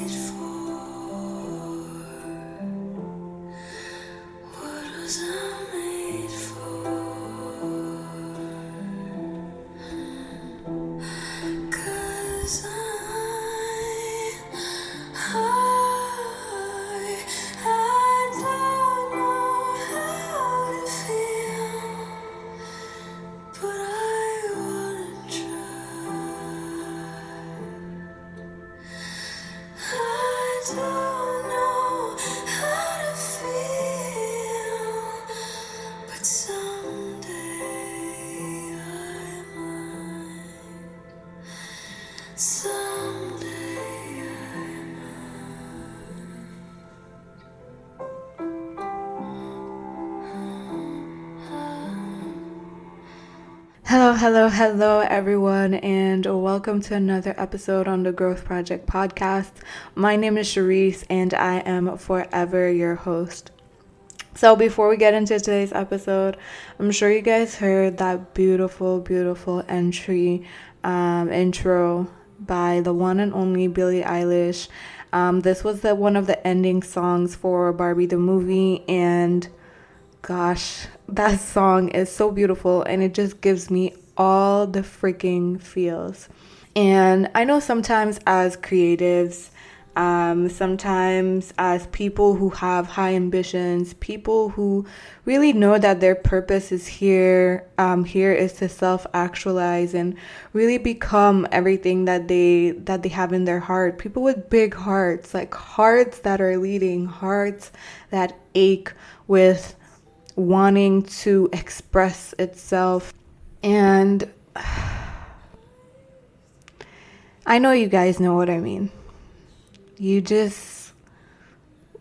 faithful. Hello, hello, hello, everyone, and welcome to another episode on the Growth Project podcast. My name is Sherise, and I am forever your host. So, before we get into today's episode, I'm sure you guys heard that beautiful, beautiful entry um, intro by the one and only Billie Eilish. Um, this was the one of the ending songs for Barbie the movie, and gosh, that song is so beautiful and it just gives me all the freaking feels. And I know sometimes as creatives, um, sometimes as people who have high ambitions, people who really know that their purpose is here, um, here is to self-actualize and really become everything that they that they have in their heart. People with big hearts, like hearts that are leading, hearts that ache with wanting to express itself. And I know you guys know what I mean. You just,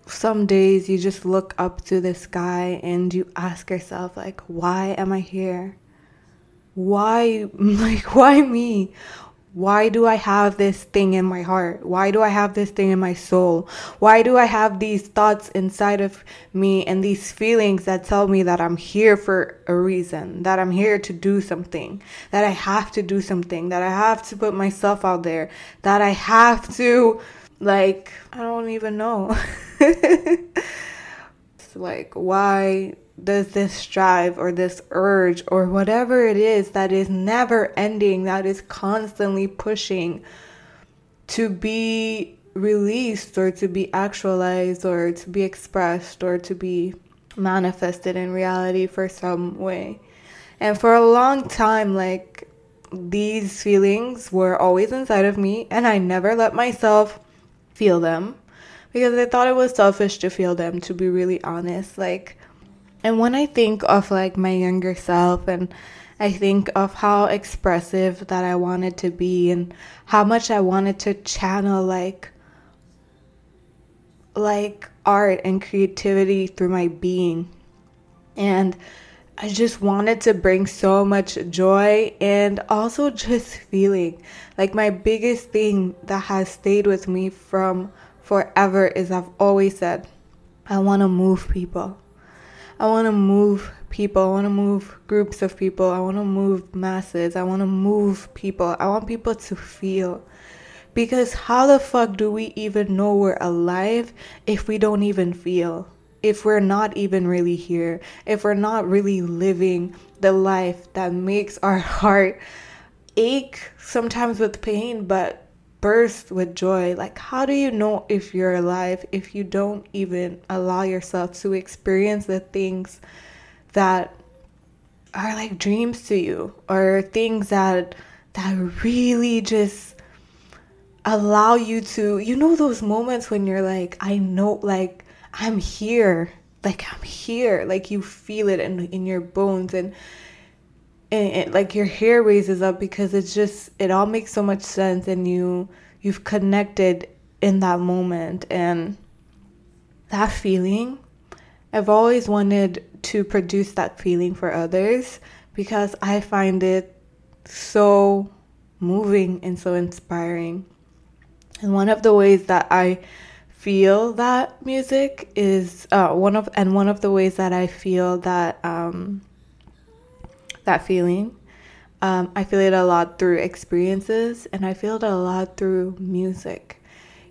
some days you just look up to the sky and you ask yourself, like, why am I here? Why, like, why me? Why do I have this thing in my heart? Why do I have this thing in my soul? Why do I have these thoughts inside of me and these feelings that tell me that I'm here for a reason, that I'm here to do something, that I have to do something, that I have to put myself out there, that I have to, like, I don't even know. like, why does this drive or this urge or whatever it is that is never ending, that is constantly pushing to be released or to be actualized or to be expressed or to be manifested in reality for some way. And for a long time, like these feelings were always inside of me, and I never let myself feel them because I thought it was selfish to feel them, to be really honest. Like, and when I think of like my younger self and I think of how expressive that I wanted to be and how much I wanted to channel like like art and creativity through my being. And I just wanted to bring so much joy and also just feeling. Like my biggest thing that has stayed with me from forever is I've always said I want to move people. I want to move people. I want to move groups of people. I want to move masses. I want to move people. I want people to feel. Because how the fuck do we even know we're alive if we don't even feel? If we're not even really here? If we're not really living the life that makes our heart ache sometimes with pain, but burst with joy. Like, how do you know if you're alive if you don't even allow yourself to experience the things that are like dreams to you or things that that really just allow you to you know those moments when you're like I know like I'm here like I'm here like you feel it in in your bones and and it, like your hair raises up because it's just it all makes so much sense and you you've connected in that moment and that feeling I've always wanted to produce that feeling for others because I find it so moving and so inspiring. And one of the ways that I feel that music is uh, one of and one of the ways that I feel that um, that feeling. Um, I feel it a lot through experiences and I feel it a lot through music.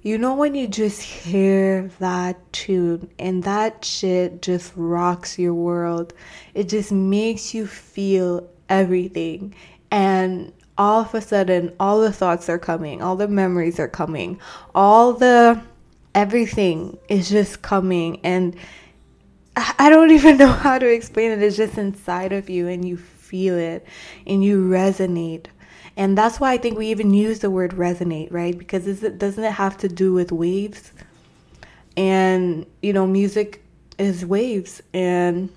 You know, when you just hear that tune and that shit just rocks your world, it just makes you feel everything. And all of a sudden, all the thoughts are coming, all the memories are coming, all the everything is just coming. And I don't even know how to explain it. It's just inside of you and you feel it and you resonate. And that's why I think we even use the word resonate, right? Because it, doesn't it have to do with waves? And, you know, music is waves. And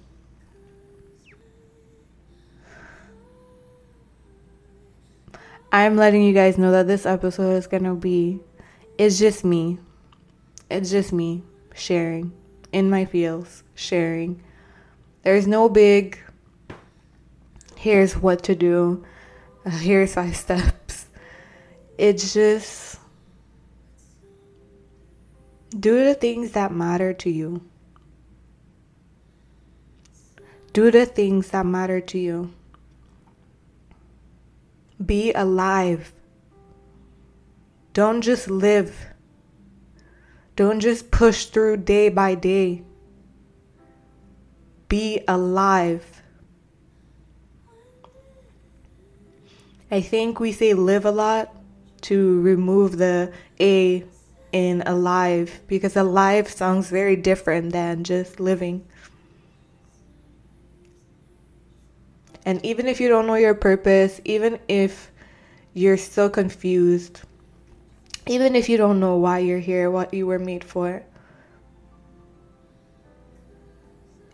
I'm letting you guys know that this episode is going to be, it's just me. It's just me sharing in my feels, sharing. There's no big here's what to do, uh, here's my steps. It's just do the things that matter to you. Do the things that matter to you. Be alive. Don't just live. Don't just push through day by day. Be alive. I think we say live a lot to remove the A in alive because alive sounds very different than just living. And even if you don't know your purpose, even if you're still confused, even if you don't know why you're here, what you were made for,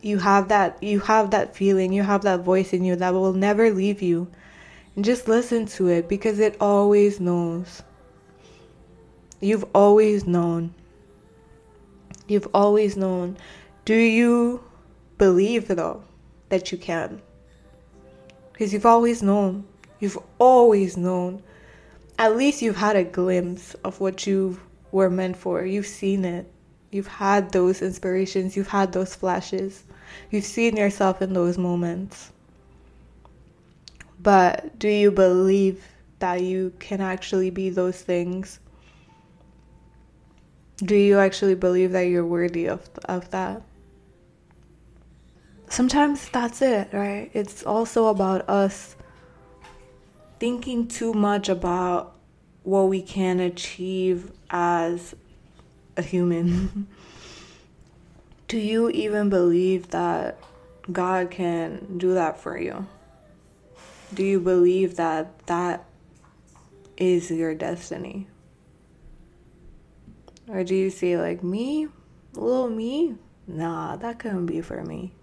you have that you have that feeling, you have that voice in you that will never leave you. And just listen to it because it always knows. You've always known. You've always known. Do you believe though that you can? Because you've always known. You've always known. At least you've had a glimpse of what you were meant for. You've seen it. You've had those inspirations. You've had those flashes. You've seen yourself in those moments. But do you believe that you can actually be those things? Do you actually believe that you're worthy of, of that? sometimes that's it, right? It's also about us thinking too much about what we can achieve as a human. do you even believe that God can do that for you? Do you believe that that is your destiny? Or do you say, like, me? Little me? Nah, that couldn't be for me.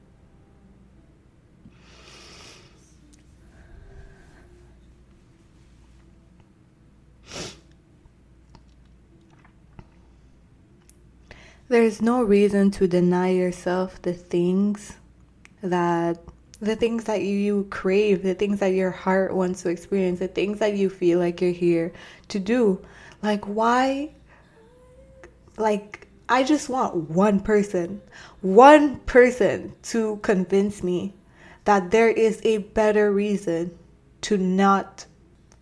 There's no reason to deny yourself the things that the things that you crave, the things that your heart wants to experience, the things that you feel like you're here to do. Like why like I just want one person, one person to convince me that there is a better reason to not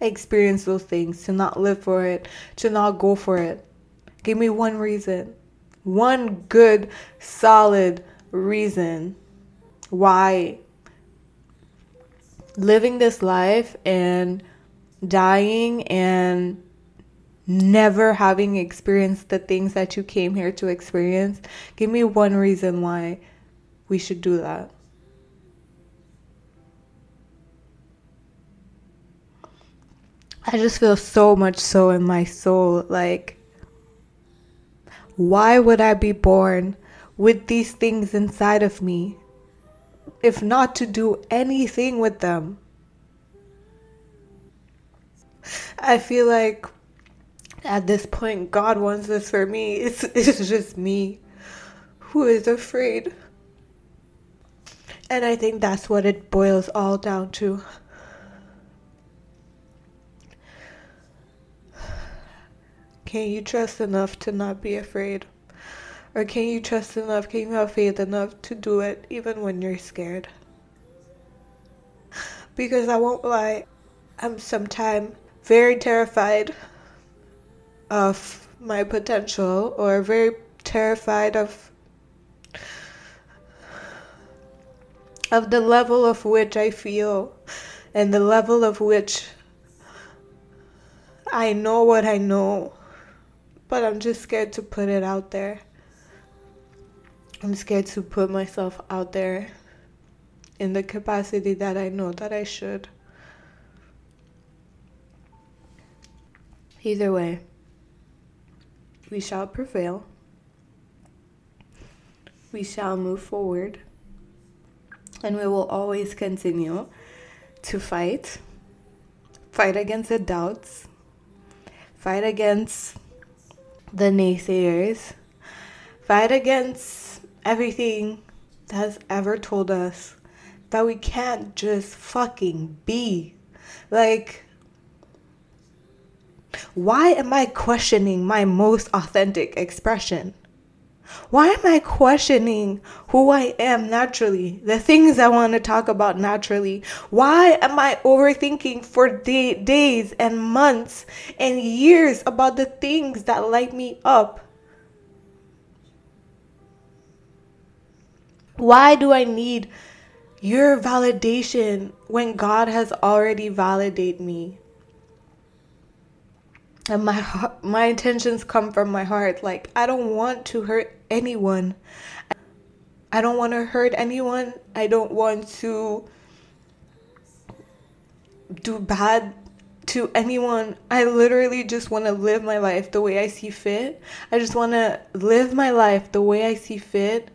experience those things, to not live for it, to not go for it. Give me one reason one good, solid reason why living this life and dying and never having experienced the things that you came here to experience, give me one reason why we should do that. I just feel so much so in my soul like why would I be born with these things inside of me if not to do anything with them? I feel like at this point, God wants this for me. It's, it's just me who is afraid. And I think that's what it boils all down to. Can you trust enough to not be afraid? Or can you trust enough, can you have faith enough to do it even when you're scared? Because I won't lie, I'm sometimes very terrified of my potential or very terrified of of the level of which I feel and the level of which I know what I know but I'm just scared to put it out there. I'm scared to put myself out there in the capacity that I know that I should. Either way, we shall prevail. We shall move forward. And we will always continue to fight. Fight against the doubts. Fight against the naysayers, fight against everything that has ever told us that we can't just fucking be. Like, why am I questioning my most authentic expression? Why am I questioning who I am naturally? The things I want to talk about naturally. Why am I overthinking for day- days and months and years about the things that light me up? Why do I need your validation when God has already validated me? and my my intentions come from my heart. Like i don't want to hurt anyone. I don't want to hurt anyone. I don't want to do bad to anyone. I literally just want to live my life the way i see fit. I just want to live my life the way i see fit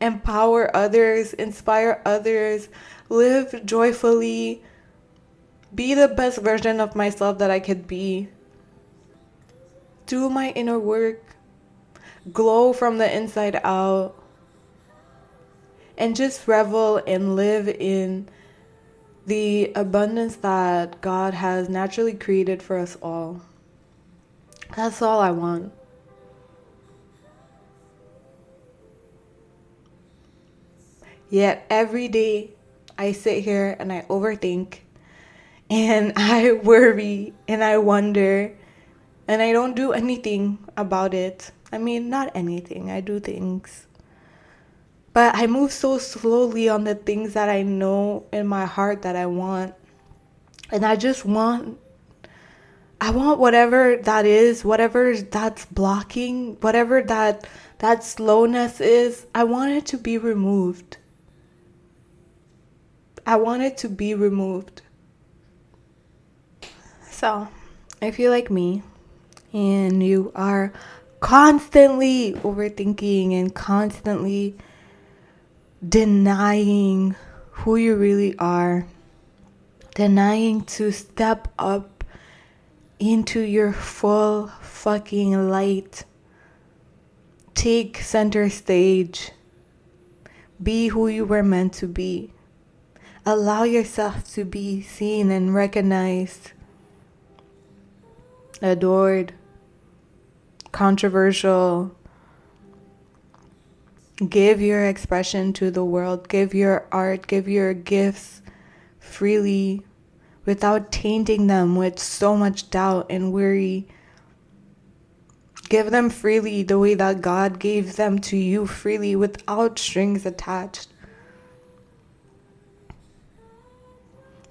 empower others inspire others live joyfully be the best version of myself that i could be do my inner work, glow from the inside out, and just revel and live in the abundance that God has naturally created for us all. That's all I want. Yet every day I sit here and I overthink and I worry and I wonder and I don't do anything about it. I mean, not anything, I do things. But I move so slowly on the things that I know in my heart that I want. And I just want I want whatever that is, whatever that's blocking, whatever that that slowness is, I want it to be removed. I want it to be removed. So, if you're like me, and you are constantly overthinking and constantly denying who you really are, denying to step up into your full fucking light. Take center stage. Be who you were meant to be. Allow yourself to be seen and recognized, adored, controversial. Give your expression to the world, give your art, give your gifts freely without tainting them with so much doubt and worry. Give them freely the way that God gave them to you freely without strings attached.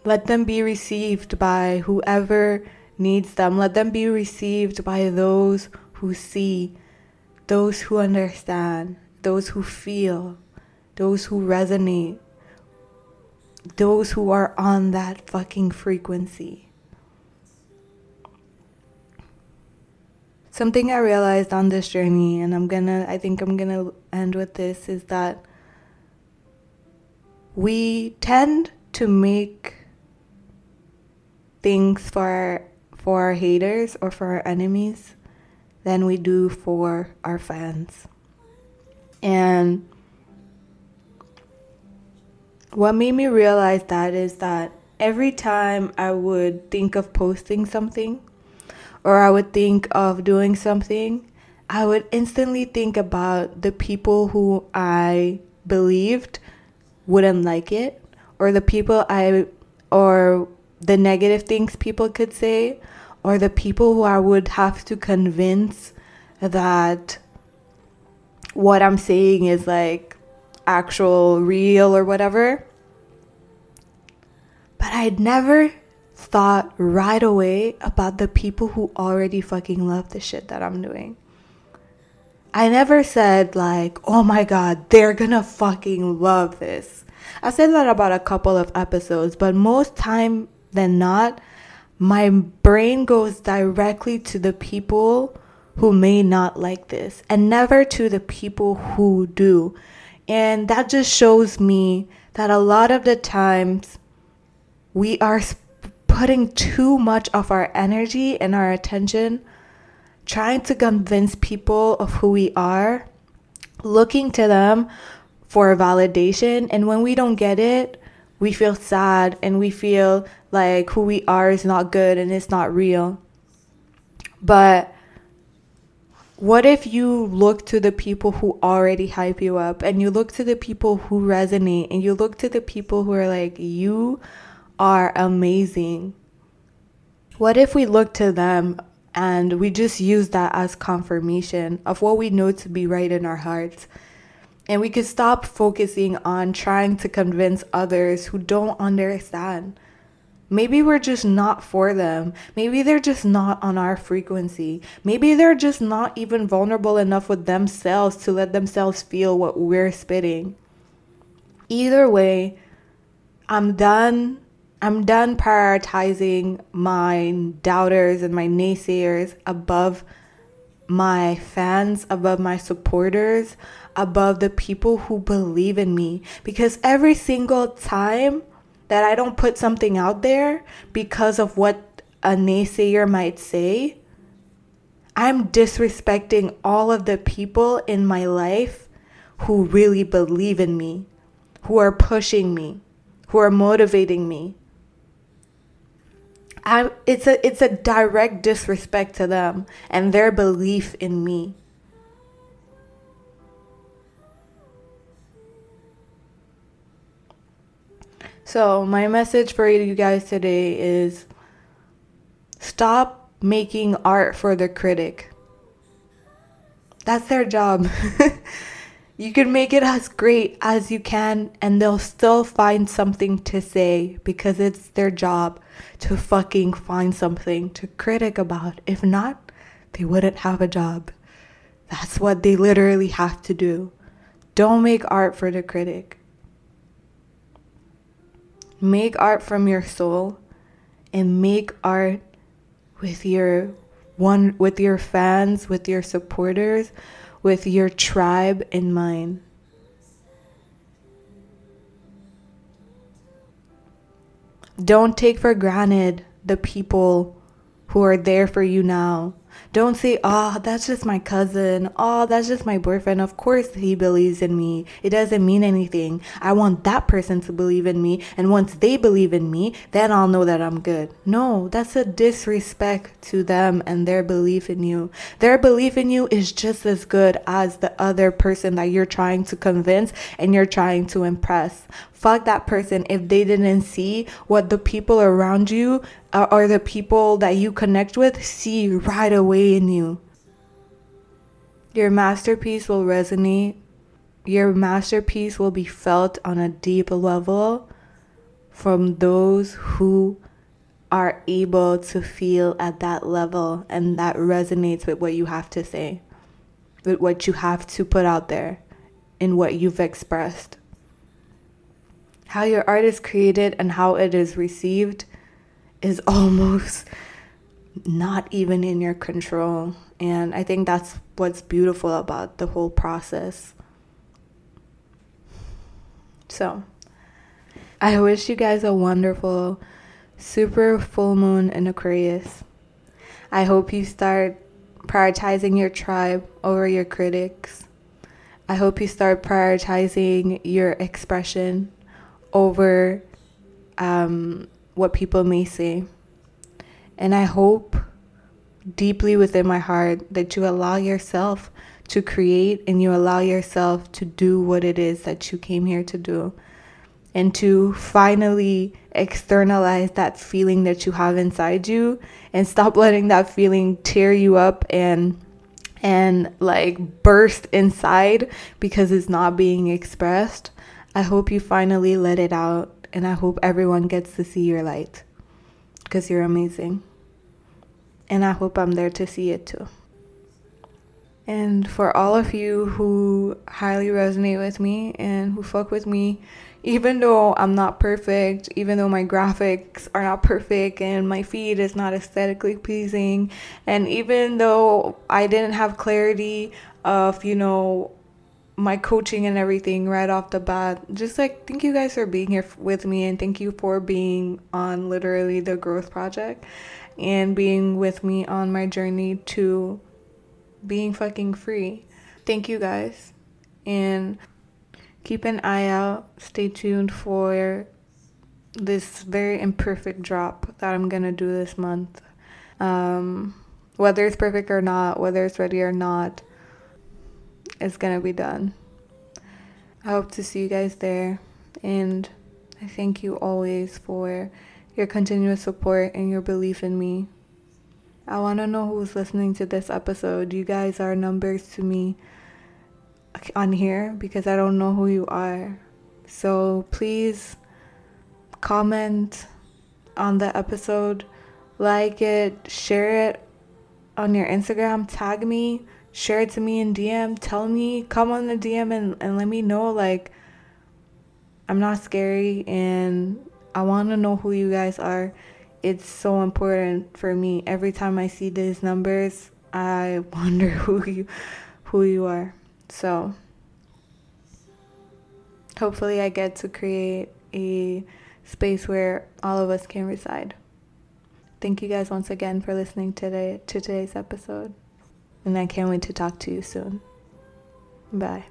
Let them be received by whoever needs them. Let them be received by those who see, those who understand, those who feel, those who resonate, those who are on that fucking frequency. Something I realized on this journey, and I'm gonna, I think I'm gonna end with this, is that we tend to make things for for our haters or for our enemies than we do for our fans. And what made me realize that is that every time I would think of posting something or I would think of doing something, I would instantly think about the people who I believed wouldn't like it or the people I or the negative things people could say or the people who I would have to convince that what I'm saying is like actual real or whatever. But I'd never thought right away about the people who already fucking love the shit that I'm doing. I never said like, "Oh my god, they're gonna fucking love this." I said that about a couple of episodes, but most time than not, my brain goes directly to the people who may not like this and never to the people who do. And that just shows me that a lot of the times we are putting too much of our energy and our attention trying to convince people of who we are, looking to them for validation. And when we don't get it, we feel sad and we feel like who we are is not good and it's not real. But what if you look to the people who already hype you up and you look to the people who resonate and you look to the people who are like, you are amazing? What if we look to them and we just use that as confirmation of what we know to be right in our hearts? And we could stop focusing on trying to convince others who don't understand. Maybe we're just not for them. Maybe they're just not on our frequency. Maybe they're just not even vulnerable enough with themselves to let themselves feel what we're spitting. Either way, I'm done. I'm done prioritizing my doubters and my naysayers above my fans, above my supporters, above the people who believe in me. Because every single time that I don't put something out there because of what a naysayer might say, I'm disrespecting all of the people in my life who really believe in me, who are pushing me, who are motivating me. I, it's a it's a direct disrespect to them and their belief in me. So, my message for you guys today is stop making art for the critic. That's their job. you can make it as great as you can, and they'll still find something to say because it's their job to fucking find something to critic about. If not, they wouldn't have a job. That's what they literally have to do. Don't make art for the critic. Make art from your soul and make art with your one with your fans, with your supporters, with your tribe in mind. Don't take for granted the people who are there for you now. Don't say, oh, that's just my cousin. Oh, that's just my boyfriend. Of course he believes in me. It doesn't mean anything. I want that person to believe in me. And once they believe in me, then I'll know that I'm good. No, that's a disrespect to them and their belief in you. Their belief in you is just as good as the other person that you're trying to convince and you're trying to impress. Fuck that person if they didn't see what the people around you uh, or the people that you connect with see right away in you. Your masterpiece will resonate. Your masterpiece will be felt on a deep level from those who are able to feel at that level and that resonates with what you have to say, with what you have to put out there, in what you've expressed how your art is created and how it is received is almost not even in your control. And I think that's what's beautiful about the whole process. So, I wish you guys a wonderful super full moon in Aquarius. I hope you start prioritizing your tribe over your critics. I hope you start prioritizing your expression over um, what people may say. And I hope deeply within my heart that you allow yourself to create and you allow yourself to do what it is that you came here to do. And to finally externalize that feeling that you have inside you and stop letting that feeling tear you up and and like burst inside because it's not being expressed I hope you finally let it out, and I hope everyone gets to see your light because you're amazing. And I hope I'm there to see it too. And for all of you who highly resonate with me and who fuck with me, even though I'm not perfect, even though my graphics are not perfect and my feed is not aesthetically pleasing, and even though I didn't have clarity of, you know, my coaching and everything right off the bat. Just like thank you guys for being here with me and thank you for being on literally the growth project and being with me on my journey to being fucking free. Thank you guys. And keep an eye out. Stay tuned for this very imperfect drop that I'm gonna do this month. Um, whether it's perfect or not, whether it's ready or not, it's gonna be done. I hope to see you guys there, and I thank you always for your continuous support and your belief in me. I want to know who's listening to this episode. You guys are numbers to me on here because I don't know who you are. So please comment on the episode, like it, share it on your Instagram, tag me, share it to me in DM, tell me, come on the DM and, and let me know like I'm not scary and I want to know who you guys are. It's so important for me. Every time I see these numbers, I wonder who you who you are. So, hopefully I get to create a space where all of us can reside. Thank you guys once again for listening today to today's episode. And I can't wait to talk to you soon. Bye.